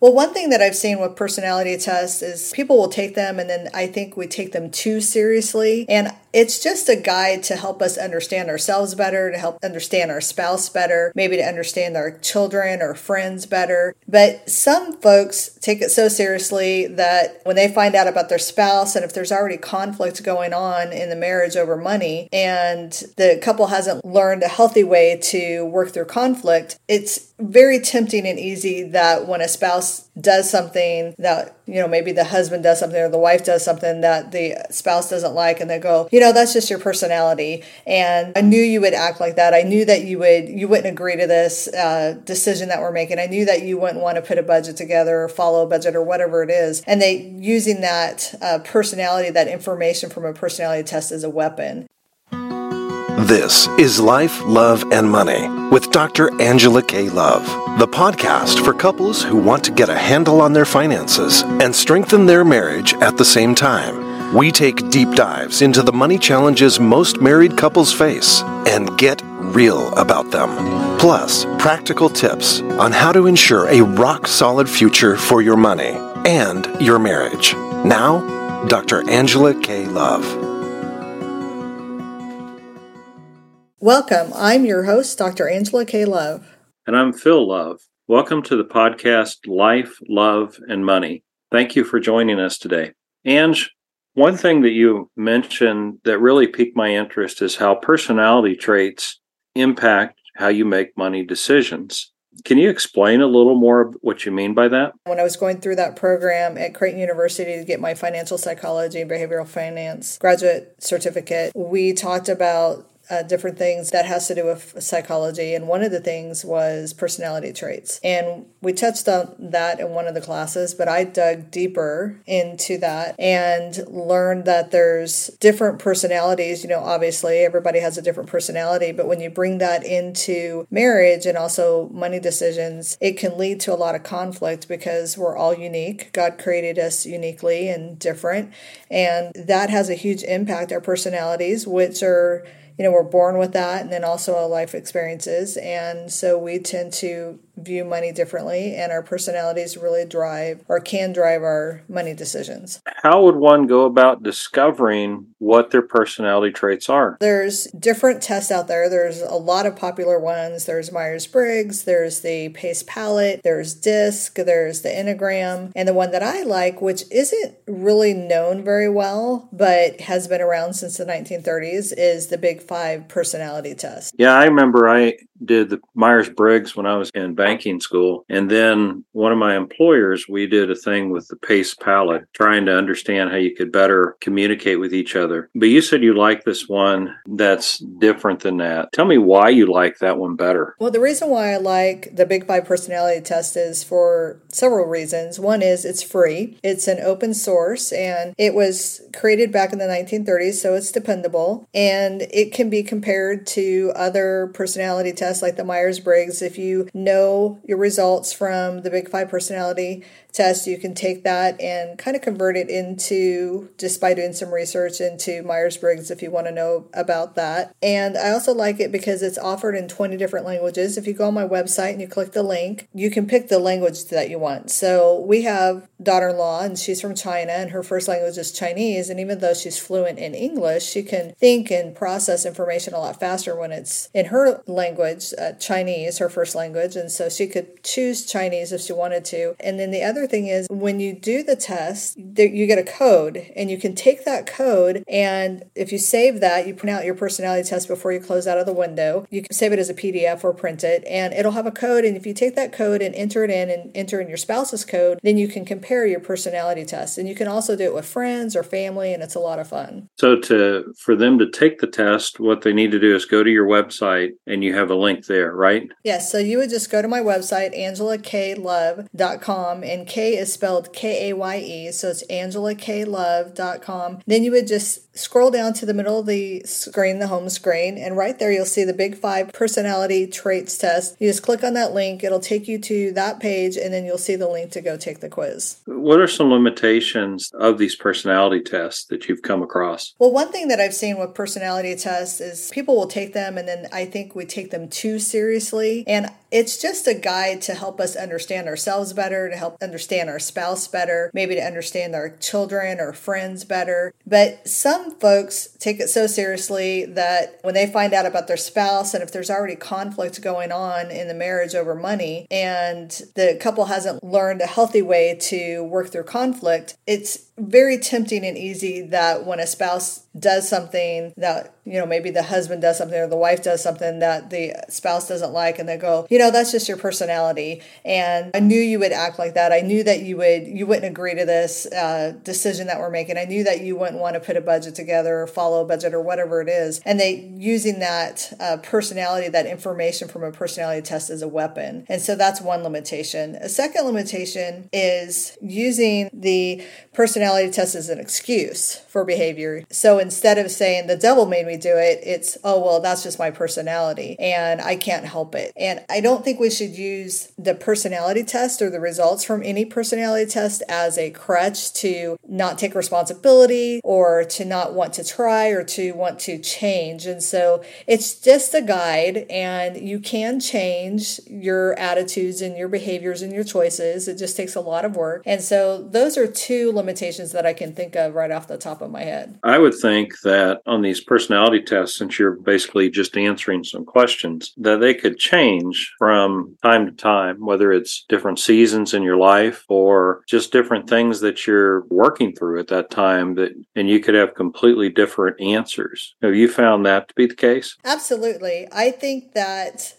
Well, one thing that I've seen with personality tests is people will take them and then I think we take them too seriously. And it's just a guide to help us understand ourselves better, to help understand our spouse better, maybe to understand our children or friends better. But some folks take it so seriously that when they find out about their spouse and if there's already conflict going on in the marriage over money and the couple hasn't learned a healthy way to work through conflict, it's very tempting and easy that when a spouse does something that, you know, maybe the husband does something or the wife does something that the spouse doesn't like and they go, you know, that's just your personality. And I knew you would act like that. I knew that you would, you wouldn't agree to this uh, decision that we're making. I knew that you wouldn't want to put a budget together or follow a budget or whatever it is. And they using that uh, personality, that information from a personality test as a weapon. This is Life, Love, and Money with Dr. Angela Kaye Love, the podcast for couples who want to get a handle on their finances and strengthen their marriage at the same time. We take deep dives into the money challenges most married couples face and get real about them. Plus, practical tips on how to ensure a rock solid future for your money and your marriage. Now, Dr. Angela Kaye Love. Welcome. I'm your host, Dr. Angela Kaye Love. And I'm Phil Love. Welcome to the podcast Life, Love, and Money. Thank you for joining us today. Ange, one thing that you mentioned that really piqued my interest is how personality traits impact how you make money decisions. Can you explain a little more what you mean by that? When I was going through that program at Creighton University to get my financial psychology and behavioral finance graduate certificate, we talked about uh, different things that has to do with psychology. And one of the things was personality traits. And we touched on that in one of the classes but i dug deeper into that and learned that there's different personalities. You know obviously everybody has a different personality but when you bring that into marriage and also money decisions it can lead to a lot of conflict because we're all unique. God created us uniquely and different. And that has a huge impact. Our personalities which are you know, we're born with that and then also our life experiences. And so we tend to view money differently and our personalities really drive or can drive our money decisions. How would one go about discovering what their personality traits are? There's different tests out there. There's a lot of popular ones. There's Myers-Briggs, there's the Pace Palette, there's DISC, there's the Enneagram, and the one that I like which isn't really known very well but has been around since the 1930s is the Big five personality test. Yeah, I remember I did the Myers Briggs when I was in banking school. And then one of my employers, we did a thing with the PACE palette, trying to understand how you could better communicate with each other. But you said you like this one that's different than that. Tell me why you like that one better. Well, the reason why I like the Big Five personality test is for several reasons. One is it's free, it's an open source, and it was created back in the 1930s, so it's dependable. And it can be compared to other personality tests like the Myers Briggs. If you know your results from the Big Five personality test, you can take that and kind of convert it into, just by doing some research into Myers Briggs if you want to know about that. And I also like it because it's offered in 20 different languages. If you go on my website and you click the link, you can pick the language that you want. So we have daughter in law, and she's from China, and her first language is Chinese. And even though she's fluent in English, she can think and process information a lot faster when it's in her language, uh, Chinese, her first language. And so she could choose Chinese if she wanted to. And then the other other thing is when you do the test, you get a code and you can take that code and if you save that, you print out your personality test before you close out of the window. You can save it as a PDF or print it and it'll have a code. And if you take that code and enter it in and enter in your spouse's code, then you can compare your personality test. And you can also do it with friends or family and it's a lot of fun. So to for them to take the test, what they need to do is go to your website and you have a link there, right? Yes. So you would just go to my website, angelakayelove.com and Kaye is spelled K A Y E, so it's angelakayelove.com. Then you would just scroll down to the middle of the screen, the home screen, and right there you'll see the Big Five Personality Traits Test. You just click on that link, it'll take you to that page, and then you'll see the link to go take the quiz. What are some limitations of these personality tests that you've come across? Well, one thing that I've seen with personality tests is people will take them, and then I think we take them too seriously. And it's just a guide to help us understand ourselves better, to help understand our spouse better, maybe to understand our children or friends better. But some folks take it so seriously that when they find out about their spouse and if there's already conflict going on in the marriage over money and the couple hasn't learned a healthy way to work through conflict, it's very tempting and easy that when a spouse does something that you know maybe the husband does something or the wife does something that the spouse doesn't like and they go you know that's just your personality. And i knew you would act like that. I knew that you would you wouldn't agree to this uh, decision that we're making. I knew that you wouldn't want to put a budget together or follow a budget or whatever it is. And they using that uh, personality that information from a personality test as a weapon. And so that's one limitation. A second limitation is using the personality test is an excuse for behavior so instead of saying the devil made me do it, it's, oh, well, that's just my personality and I can't help it. And I don't think we should use the personality test or the results from any personality test as a crutch to not take responsibility or to not want to try or to want to change. And so it's just a guide and you can change your attitudes and your behaviors and your choices. It just takes a lot of work. And so those are two limitations that I can think of right off the top of my head. I would think think that on these personality tests, since you're basically just answering some questions, that they could change from time to time, whether it's different seasons in your life or just different things that you're working through at that time that and you could have completely different answers. Have you found that to be the case? Absolutely. I think that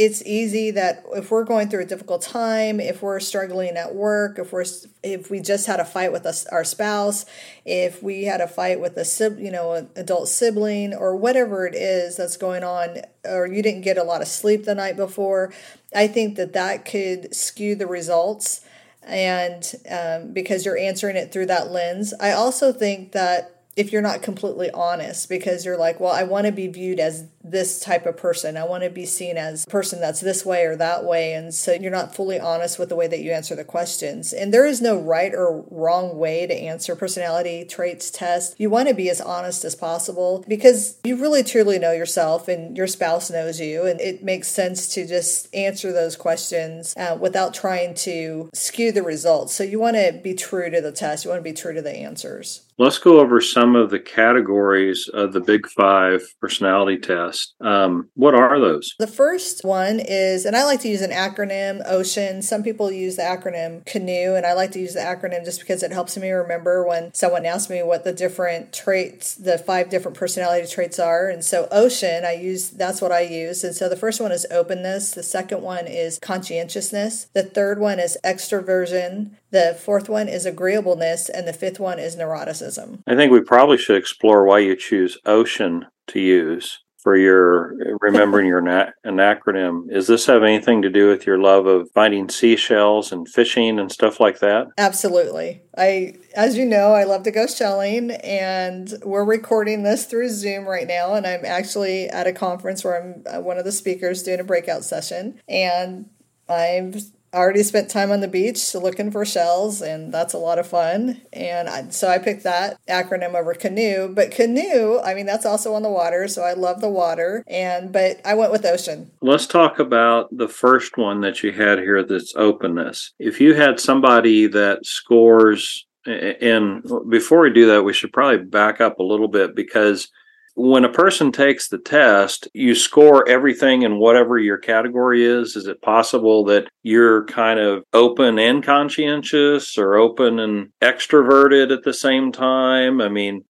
it's easy that if we're going through a difficult time, if we're struggling at work, if we're if we just had a fight with us, our spouse, if we had a fight with a you know an adult sibling or whatever it is that's going on, or you didn't get a lot of sleep the night before, I think that that could skew the results, and um, because you're answering it through that lens, I also think that if you're not completely honest because you're like, well, I want to be viewed as this type of person. I want to be seen as a person that's this way or that way. And so you're not fully honest with the way that you answer the questions. And there is no right or wrong way to answer personality traits tests. You want to be as honest as possible because you really truly know yourself and your spouse knows you. And it makes sense to just answer those questions uh, without trying to skew the results. So you want to be true to the test. You want to be true to the answers. Let's go over some of the categories of the Big Five personality test. Um, what are those? The first one is, and I like to use an acronym, OCEAN. Some people use the acronym CANOE, and I like to use the acronym just because it helps me remember when someone asks me what the different traits, the five different personality traits are. And so OCEAN, I use, that's what I use. And so the first one is openness. The second one is conscientiousness. The third one is extroversion. The fourth one is agreeableness, and the fifth one is neuroticism. I think we probably should explore why you choose ocean to use for your remembering your na- an acronym. Does this have anything to do with your love of finding seashells and fishing and stuff like that? Absolutely. I, as you know, I love to go shelling, and we're recording this through Zoom right now. And I'm actually at a conference where I'm uh, one of the speakers doing a breakout session, and I'm already spent time on the beach looking for shells and that's a lot of fun. And I, so i picked that acronym over canoe. But canoe i mean that's also on the water so i love the water. And but i went with ocean. Let's talk about the first one that you had here that's openness. If you had somebody that scores and before we do that we should probably back up a little bit because when a person takes the test, you score everything in whatever your category is. Is it possible that you're kind of open and conscientious or open and extroverted at the same time? I mean,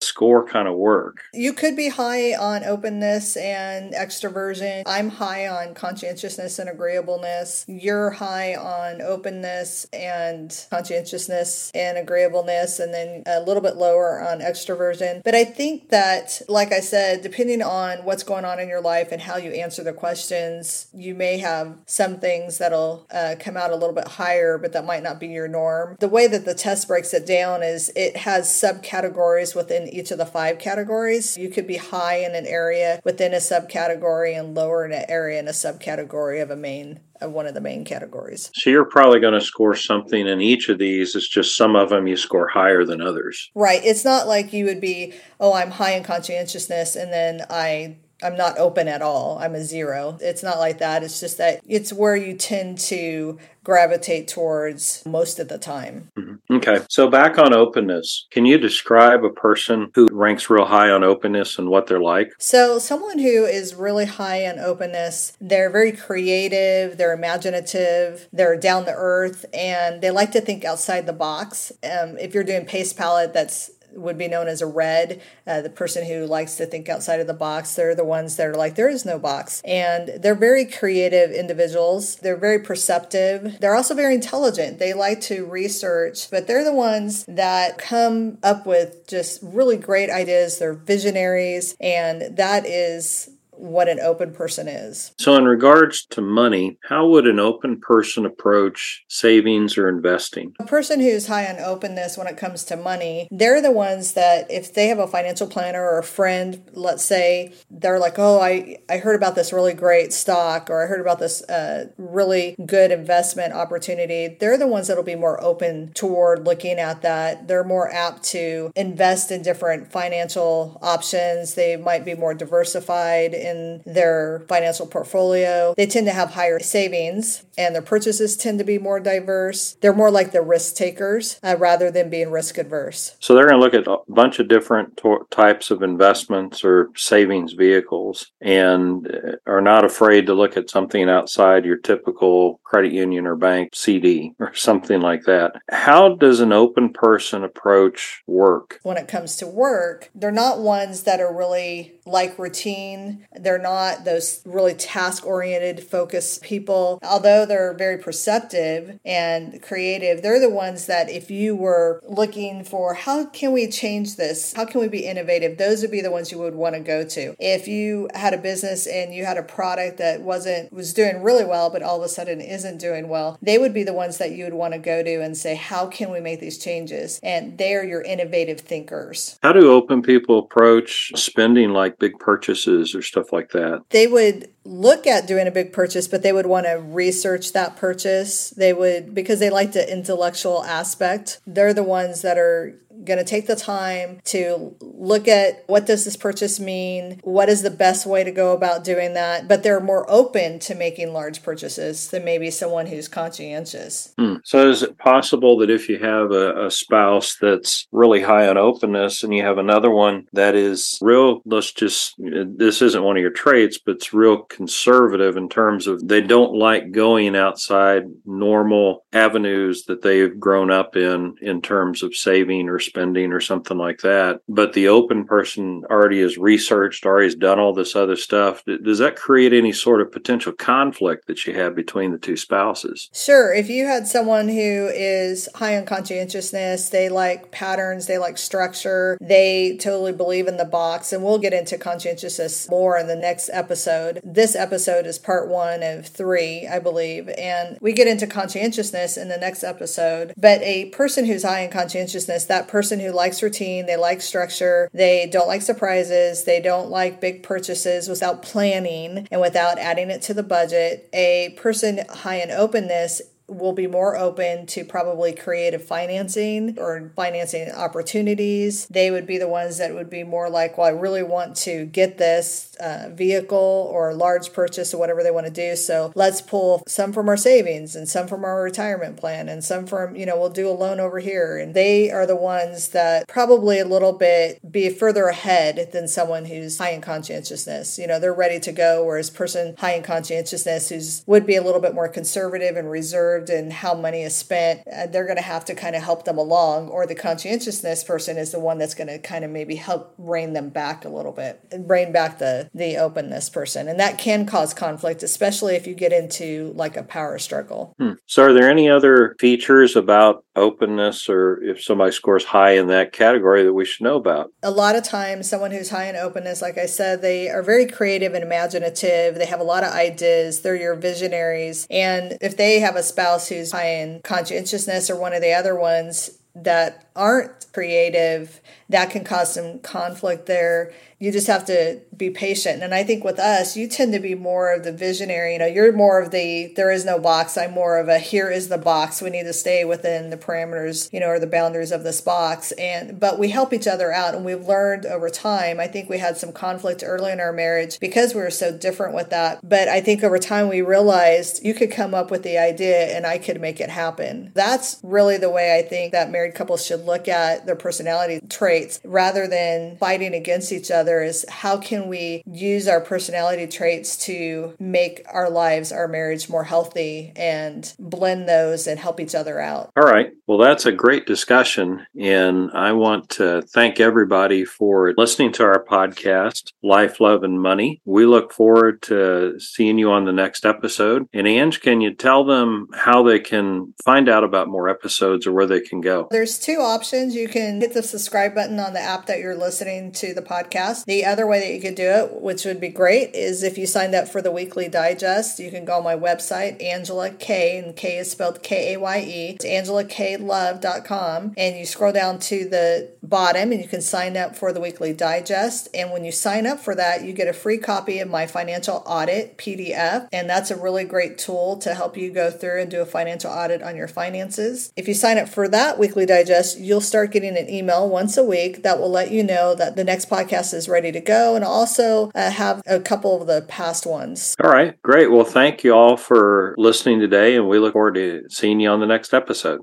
score kind of work? You could be high on openness and extroversion. I'm high on conscientiousness and agreeableness. You're high on openness and conscientiousness and agreeableness, and then a little bit lower on extroversion. But I think that, like I said, depending on what's going on in your life and how you answer the questions, you may have some things that'll uh, come out a little bit higher, but that might not be your norm. The way that the test breaks it down is it has subcategories within each of the five categories. You could be high in an area within a subcategory and lower in an area in a subcategory of a main of one of the main categories. So you're probably going to score something in each of these. It's just some of them you score higher than others. Right. It's not like you would be, oh, I'm high in conscientiousness and then I I'm not open at all. I'm a zero. It's not like that. It's just that it's where you tend to gravitate towards most of the time. Mm-hmm. Okay. So back on openness, can you describe a person who ranks real high on openness and what they're like? So someone who is really high on openness, they're very creative, they're imaginative, they're down to earth, and they like to think outside the box. Um, if you're doing PACE palette, that's would be known as a red, uh, the person who likes to think outside of the box. They're the ones that are like, there is no box. And they're very creative individuals. They're very perceptive. They're also very intelligent. They like to research, but they're the ones that come up with just really great ideas. They're visionaries. And that is what an open person is. So, in regards to money, how would an open person approach savings or investing? A person who's high on openness when it comes to money, they're the ones that if they have a financial planner or a friend, let's say, they're like, oh, I, I heard about this really great stock or I heard about this uh, really good investment opportunity, they're the ones that'll be more open toward looking at that. They're more apt to invest in different financial options. They might be more diversified in their financial portfolio. They tend to have higher savings and their purchases tend to be more diverse. They're more like the risk takers uh, rather than being risk adverse. So they're going to look at a bunch of different to- types of investments or savings vehicles and uh, are not afraid to look at something outside your typical credit union or bank CD or something like that. How does an open person approach work? When it comes to work, they're not ones that are really like routine. They're not those really task oriented, focused people. Although they're very perceptive and creative, they're the ones that if you were looking for how can we change this? How can we be innovative? Those would be the ones you would want to go to. If you had a business and you had a product that wasn't was doing really well but all of a sudden isn't doing well, they would be the ones that you would want to go to and say, "How can we make these changes?" And they're your innovative thinkers. How do open people approach spending like big purchases or stuff like that? They would look at doing a big purchase, but they would want to research that purchase. They would, because they like the intellectual aspect, they're the ones that are going to take the time to look at what does this purchase mean? What is the best way to go about doing that? But they're more open to making large purchases than maybe someone who's conscientious. Hmm. so is it possible that if you have a, a, spouse that's really high on openness and you have another one that is real let's just this isn't one of your traits but it's real conservative in terms of they don't like going outside normal avenues that they've grown up in in terms of saving or spending or something like that. But the open person already has researched, already has done all this other stuff. Does that create any sort of potential conflict that you have between the two spouses? Sure. If you had someone who is high on conscientiousness, they like patterns, they like structure, they totally believe in the box, and we'll get into conscientiousness more in the next episode. This episode is part one of three, I believe, and we get into conscientiousness in the next episode. But a person who's high in conscientiousness, that person person who likes routine, they like structure, they don't like surprises, they don't like big purchases without planning and without adding it to the budget. A person high in openness will be more open to probably creative financing or financing opportunities. They would be the ones that would be more like, well, I really want to get this uh, vehicle or large purchase or whatever they want to do. So let's pull some from our savings and some from our retirement plan and some from, you know, we'll do a loan over here. And they are the ones that probably a little bit be further ahead than someone who's high in conscientiousness. You know, they're ready to go, whereas person high in conscientiousness who's would be a little bit more conservative and reserved served and how money is spent, uh, they're going to have to kind of help them along. Or the conscientiousness person is the one that's going to kind of maybe help rein them back a little bit, rein back the the openness person, and that can cause conflict, especially if you get into like a power struggle. Hmm. So, are there any other features about openness, or if somebody scores high in that category, that we should know about? A lot of times, someone who's high in openness, like I said, they are very creative and imaginative. They have a lot of ideas. They're your visionaries, and if they have a spouse spouse who's high in conscientiousness or one of the other ones that aren't creative, that can cause some conflict there you just have to be patient. And I think with us, you tend to be more of the visionary. You know, you're more of the there is no box. I'm more of a here is the box. We need to stay within the parameters, you know, or the boundaries of this box. And but we help each other out, and we've learned over time. I think we had some conflict early in our marriage because we were so different with that. But I think over time we realized you could come up with the idea, and I could make it happen. That's really the way I think that married couples should look at their personality traits rather than fighting against each other is how can we use our personality traits to make our lives, our marriage more healthy and blend those and help each other out. All right. Well, that's a great discussion. And I want to thank everybody for listening to our podcast, Life, Love, and Money. We look forward to seeing you on the next episode. And Ange, can you tell them how they can find out about more episodes or where they can go? There's two options. You can hit the subscribe button on the app that you're listening to the podcast podcast. The other way that you could do it, which would be great, is if you signed up for the weekly digest, you can go on my website, Angela Kaye, and Kaye is spelled K A Y E. It's angelakayelove.com. And you scroll down to the bottom and you can sign up for the weekly digest. And when you sign up for that, you get a free copy of my financial audit PDF. And that's a really great tool to help you go through and do a financial audit on your finances. If you sign up for that weekly digest, you'll start getting an email once a week that will let you know that the next podcast is ready to go and also uh, have a couple of the past ones. All right, great. Well, thank you all for listening today, and we look forward to seeing you on the next episode.